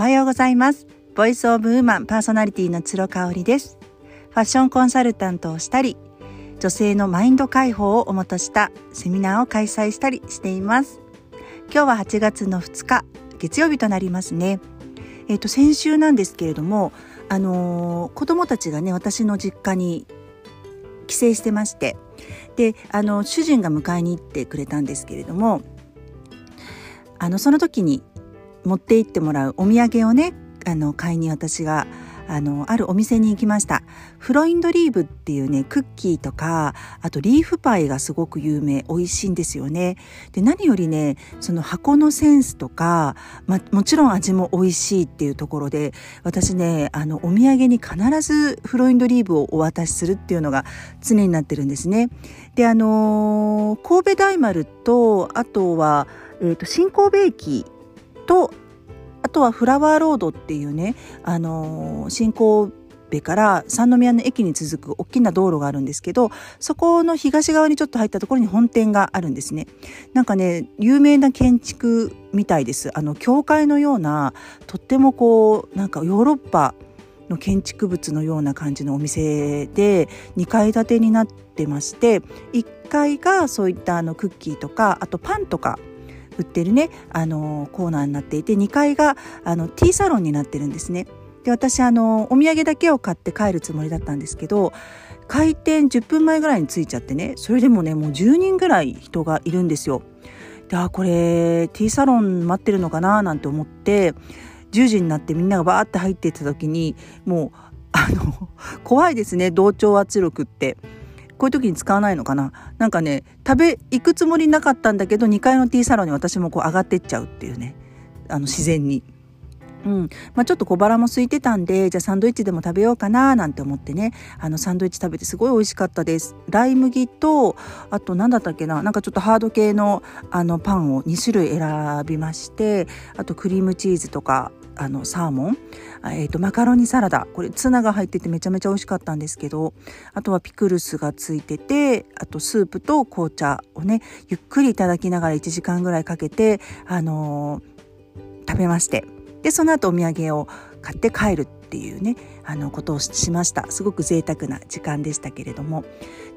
おはようございます。ボイスオブウーマンパーソナリティの鶴香織です。ファッションコンサルタントをしたり、女性のマインド解放をおもとしたセミナーを開催したりしています。今日は8月の2日、月曜日となりますね。えっ、ー、と、先週なんですけれども、あのー、子供たちがね、私の実家に帰省してまして、で、あの、主人が迎えに行ってくれたんですけれども、あの、その時に持って行ってもらうお土産をねあの買いに私があのあるお店に行きました。フロインドリーブっていうねクッキーとかあとリーフパイがすごく有名美味しいんですよね。で何よりねその箱のセンスとか、ま、もちろん味も美味しいっていうところで私ねあのお土産に必ずフロインドリーブをお渡しするっていうのが常になってるんですね。であの神戸大丸とあとは、えーと新神戸駅とあとはフラワーロードっていうね、あのー、新神戸から三宮の駅に続く大きな道路があるんですけどそこの東側にちょっと入ったところに本店があるんですね。なんかね有名な建築みたいです。あの教会のようなとってもこうなんかヨーロッパの建築物のような感じのお店で2階建てになってまして1階がそういったあのクッキーとかあとパンとか売ってるねあのコーナーになっていて2階があのティーサロンになってるんですね。で私あのお土産だけを買って帰るつもりだったんですけど開店10分前ぐらいに着いちゃってねそれでもねもう10人ぐらい人がいるんですよ。であこれティーサロン待ってるのかななんて思って10時になってみんながバーって入っていった時にもうあの怖いですね同調圧力って。こういう時に使わないのかな？なんかね食べ行くつもりなかったんだけど2階のティーサロンに私もこう上がってっちゃうっていうね。あの自然に。うん。まあ、ちょっと小腹も空いてたんでじゃあサンドイッチでも食べようかななんて思ってね。あのサンドイッチ食べてすごい美味しかったです。ライ麦とあと何だったっけな？なんかちょっとハード系のあのパンを2種類選びましてあとクリームチーズとかあのサーモン、えーと、マカロニサラダ。これツナが入っててめちゃめちゃ美味しかったんですけどあとはピクルスがついててあとスープと紅茶をねゆっくりいただきながら1時間ぐらいかけて、あのー、食べまして。でその後お土産を買って帰るっていうねあのことをしました。すごく贅沢な時間でしたけれども。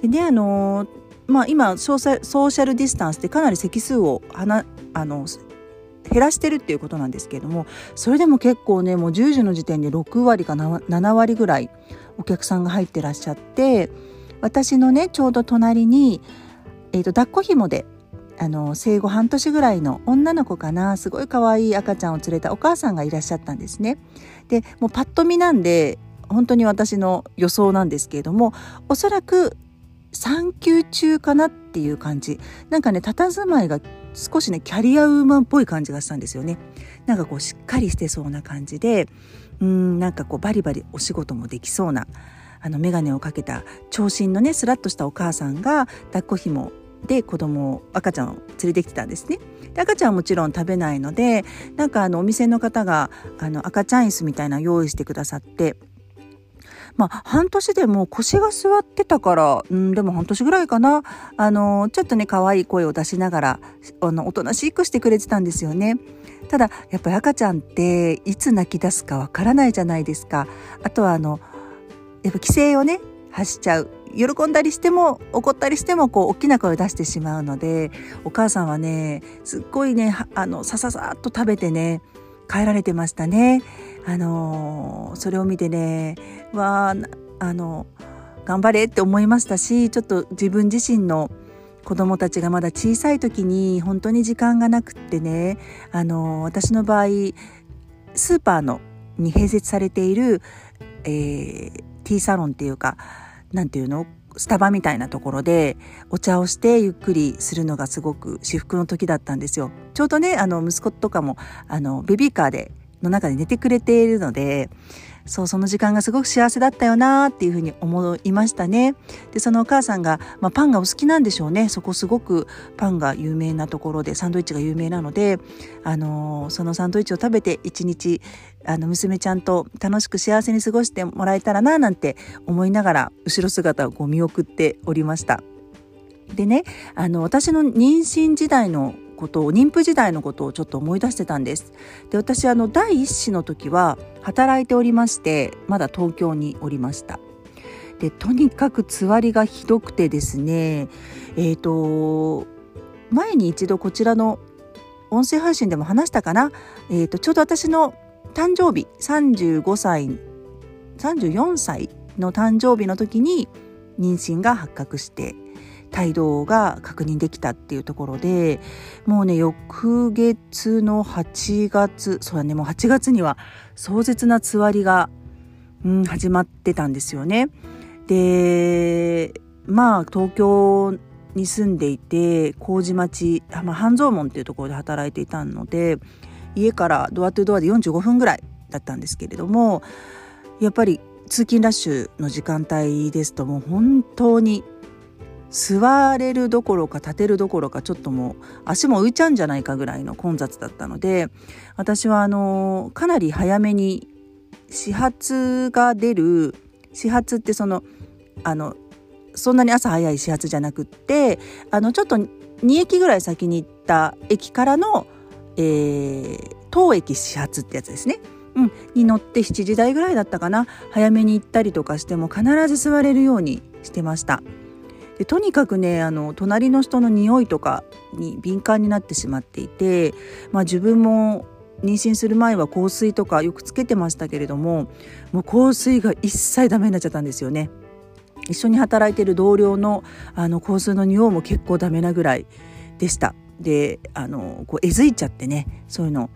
でねあのーまあ、今ソーシャルディスタンスでかなり席数をあの減らしてるっていうことなんですけれどもそれでも結構ねもう10時の時点で6割か7割ぐらいお客さんが入ってらっしゃって私のねちょうど隣に、えーと、抱っこひもであの生後半年ぐらいの女の子かなすごい可愛い赤ちゃんを連れたお母さんがいらっしゃったんですね。でもうパッと見なんで本当に私の予想なんですけれどもおそらく産休中かなっていう感じなんかね佇まいが少しねキャリアウーマンっぽい感じがしたんですよねなんかこうしっかりしてそうな感じでうんなんかこうバリバリお仕事もできそうなあの眼鏡をかけた長身のねスラッとしたお母さんが抱っこひもで子供赤ちゃんを連れてきてたんですね。で赤ちゃんはもちろん食べないのでなんかあのお店の方があの赤ちゃん椅子みたいな用意してくださってまあ、半年でも腰が座ってたから、うん、でも半年ぐらいかな。あの、ちょっとね、可愛い声を出しながら、あの、おとなしくしてくれてたんですよね。ただ、やっぱり赤ちゃんって、いつ泣き出すかわからないじゃないですか。あとは、あの、やっぱ規制をね、発しちゃう。喜んだりしても怒ったりしてもこう大きな声を出してしまうのでお母さんはねすっごいねあのさささっと食べてね帰られてましたね。あのそれを見てねわあの頑張れって思いましたしちょっと自分自身の子供たちがまだ小さい時に本当に時間がなくってねあの私の場合スーパーのに併設されている、えー、ティーサロンっていうか何ていうの？スタバみたいなところでお茶をしてゆっくりするのがすごく至福の時だったんですよ。ちょうどねあの息子とかもあのベビーカーでの中で寝てくれているのでそうその時間がすごく幸せだったよなっていうふうに思いましたね。でそのお母さんが、まあ、パンがお好きなんでしょうねそこすごくパンが有名なところでサンドイッチが有名なので、あのー、そのサンドイッチを食べて一日あの娘ちゃんと楽しく幸せに過ごしてもらえたらななんて思いながら後ろ姿をこう見送っておりました。でねあの私の妊娠時代のことを妊婦時代のことをちょっと思い出してたんです。で私あの第一子の時は働いておりましてまだ東京におりました。でとにかくつわりがひどくてですねえっ、ー、と前に一度こちらの音声配信でも話したかな、えーと、ちょうど私の誕生日35歳34歳の誕生日の時に妊娠が発覚して帯同が確認できたっていうところでもうね翌月の8月そうだねもう8月には壮絶なつわりが、うん、始まってたんですよね。でまあ東京に住んでいて麹町、まあ、半蔵門っていうところで働いていたので家からドアトゥドアで45分ぐらいだったんですけれどもやっぱり通勤ラッシュの時間帯ですともう本当に座れるどころか立てるどころかちょっともう足も浮いちゃうんじゃないかぐらいの混雑だったので私はあのかなり早めに始発が出る始発ってそのあのそんなに朝早い始発じゃなくってあのちょっと2駅ぐらい先に行った駅からの、えー、当駅始発ってやつですね。うん、に乗って7時台ぐらいだったかな早めに行ったりとかしても必ず座れるようにしてました。でとにかくねあの隣の人の匂いとかに敏感になってしまっていて、まあ、自分も妊娠する前は香水とかよくつけてましたけれどももう香水が一切ダメになっちゃったんですよね。一緒に働いてる同僚のあの香水の匂いも結構ダメなぐらいでした。であのこうえずいちゃってねそういうの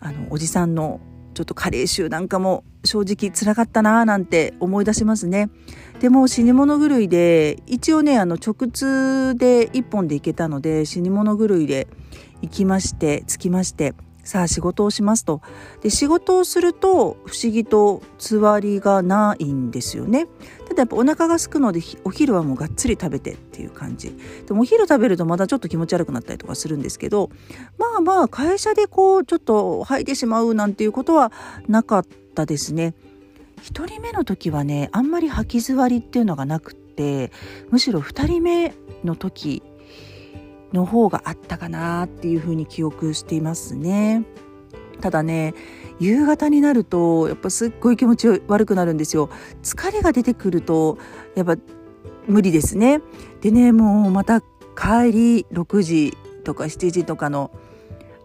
あのおじさんのちょっと加齢臭なんかも正直つらかったなぁなんて思い出しますね。でも死に物狂いで一応ねあの直通で1本で行けたので死に物狂いで行きまして着きましてさあ仕事をしますと。で仕事をすると不思議とつわりがないんですよね。やっぱお腹が空くのでお昼はもうがっつり食べてっていう感じ。でもお昼食べるとまたちょっと気持ち悪くなったりとかするんですけどまあまあ会社でこうちょっと吐いてしまうなんていうことはなかったですね。1人目の時はねあんまり吐き座りっていうのがなくってむしろ2人目の時の方があったかなっていうふうに記憶していますね。ただね夕方になるとやっぱすっごい気持ち悪くなるんですよ。疲れが出てくるとやっぱ無理ですね。でねもうまた帰り6時とか7時とかの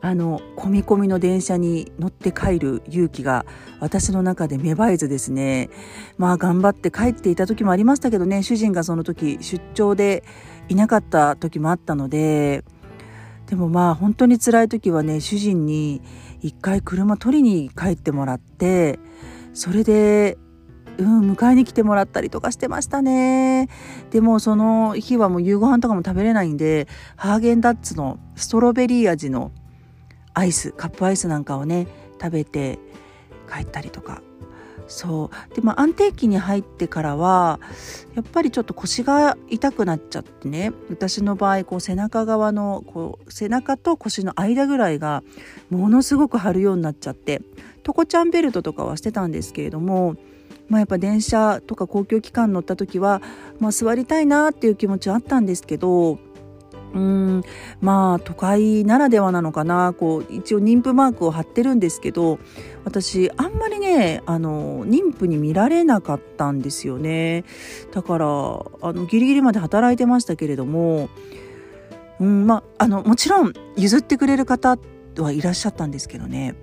あの込み込みの電車に乗って帰る勇気が私の中で芽生えずですねまあ頑張って帰っていた時もありましたけどね主人がその時出張でいなかった時もあったのででもまあ本当に辛い時はね主人に一回車取りに帰ってもらってそれでうん迎えに来てもらったりとかしてましたね。でもその日はもう夕ご飯とかも食べれないんでハーゲンダッツのストロベリー味のアイスカップアイスなんかをね食べて帰ったりとかそう。でも安定期に入ってからはやっぱりちょっと腰が痛くなっちゃってね。私の場合こう背中側のこう背中と腰の間ぐらいがものすごく張るようになっちゃってトコちゃんベルトとかはしてたんですけれどもまあ、やっぱ電車とか公共機関乗った時は、まあ、座りたいなっていう気持ちはあったんですけどうん。まあ都会ならではなのかな。こう一応妊婦マークを貼ってるんですけど私あんまりねあの妊婦に見られなかったんですよね。だからあのギリギリまで働いてましたけれども、うんまあ、のもちろん譲ってくれる方はいらっしゃったんですけどね。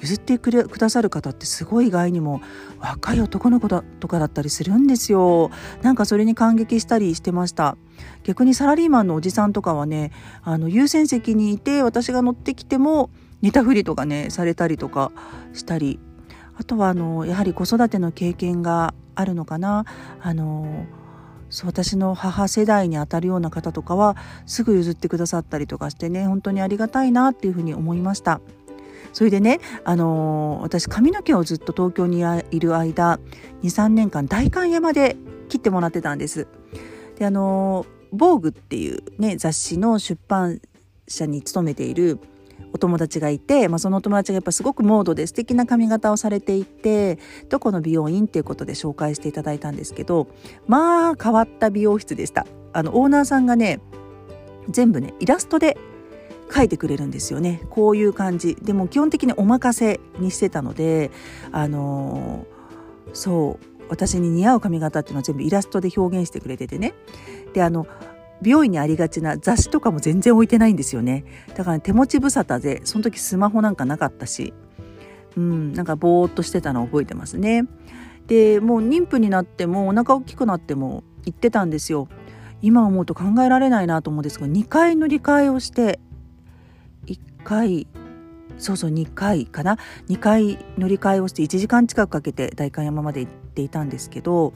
譲ってくれくださる方ってすごい意外にも若い男の子だとかだったりするんですよ。なんかそれに感激したりしてました。逆にサラリーマンのおじさんとかはねあの優先席にいて私が乗ってきても寝たふりとかねされたりとかしたり。あとはあのやはり子育ての経験があるのかな。あのそう私の母世代にあたるような方とかはすぐ譲ってくださったりとかしてね本当にありがたいなっていうふうに思いました。それでね、あのー、私髪の毛をずっと東京にいる間23年間代官山で切ってもらってたんです。であの、防具っていうね雑誌の出版社に勤めているお友達がいて、まあ、そのお友達がやっぱすごくモードで素敵な髪型をされていてどこの美容院っていうことで紹介していただいたんですけどまあ変わった美容室でしたあのオーナーさんがね全部ねイラストで書いてくれるんですよね。こういう感じ。でも基本的にお任せにしてたのであのー、そう。私に似合う髪型っていうのは全部イラストで表現してくれててね。であの美容院にありがちな雑誌とかも全然置いてないんですよね。だから、ね、手持ち無沙汰でその時スマホなんかなかったし。うんなんかぼーっとしてたの覚えてますね。でもう妊婦になってもお腹大きくなっても行ってたんですよ。今思うと考えられないなと思うんですが2回乗り換えをして1回そうそう2回かな？2回乗り換えをして1時間近くかけて代官山まで行っていたんですけど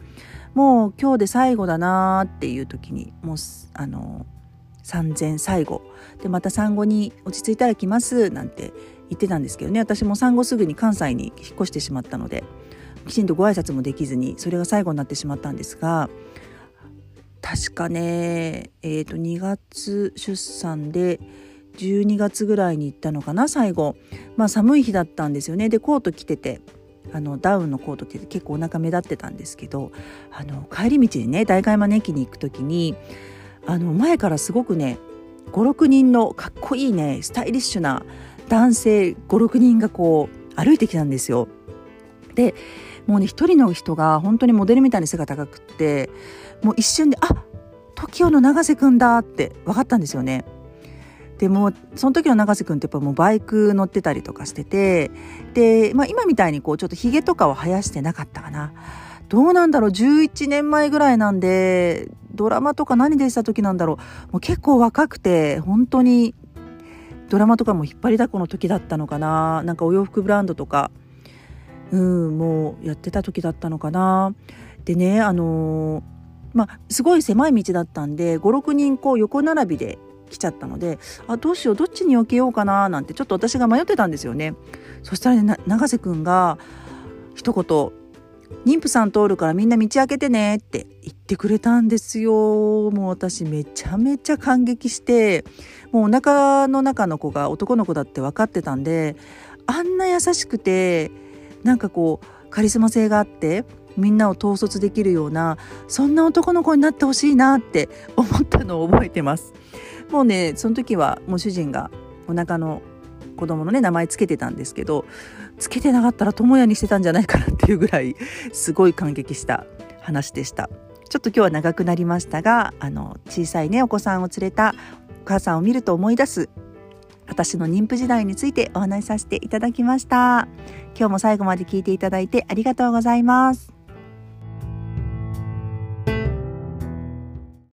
もう今日で最後だなっていう時にもうあの産前最後。でまた産後に落ち着いたら来ますなんて言ってたんですけどね。私も産後すぐに関西に引っ越してしまったのできちんとご挨拶もできずにそれが最後になってしまったんですが確かねえー、と2月出産で12月ぐらいに行ったのかな最後まあ寒い日だったんですよねでコート着ててあのダウンのコート着てて結構お腹目立ってたんですけどあの帰り道にね代官山の駅に行く時にあの前からすごくね56人のかっこいいねスタイリッシュな男性56人がこう歩いてきたんですよ。でもうね一人の人が本当にモデルみたいに背が高くってもう一瞬であ TOKIO の永瀬くんだって分かったんですよね。でもその時の永瀬くんってやっぱもうバイク乗ってたりとかしててで、まあ、今みたいにこうちょっとひげとかは生やしてなかったかな。どうなんだろう？11年前ぐらいなんでドラマとか何でした時なんだろう？もう結構若くて本当にドラマとかも引っ張りだこの時だったのかな。なんかお洋服ブランドとかうんもうやってた時だったのかな。でねあのー、まあすごい狭い道だったんで56人こう横並びで来ちゃったのであどうしようどっちに避けようかななんてちょっと私が迷ってたんですよね。そしたらね永瀬くんが一言「妊婦さん通るからみんな道開けてね」って言ってくれたんですよ。もう私めちゃめちゃ感激してもうお腹の中の子が男の子だって分かってたんであんな優しくてなんかこうカリスマ性があってみんなを統率できるようなそんな男の子になってほしいなって思ったのを覚えてます。もうねその時はもう主人がお腹の子供のね名前つけてたんですけどつけてなかったら智也にしてたんじゃないかなっていうぐらいすごい感激した話でした。ちょっと今日は長くなりましたがあの小さいねお子さんを連れたお母さんを見ると思い出す私の妊婦時代についてお話しさせていただきました。今日も最後まで聞いていただいてありがとうございます。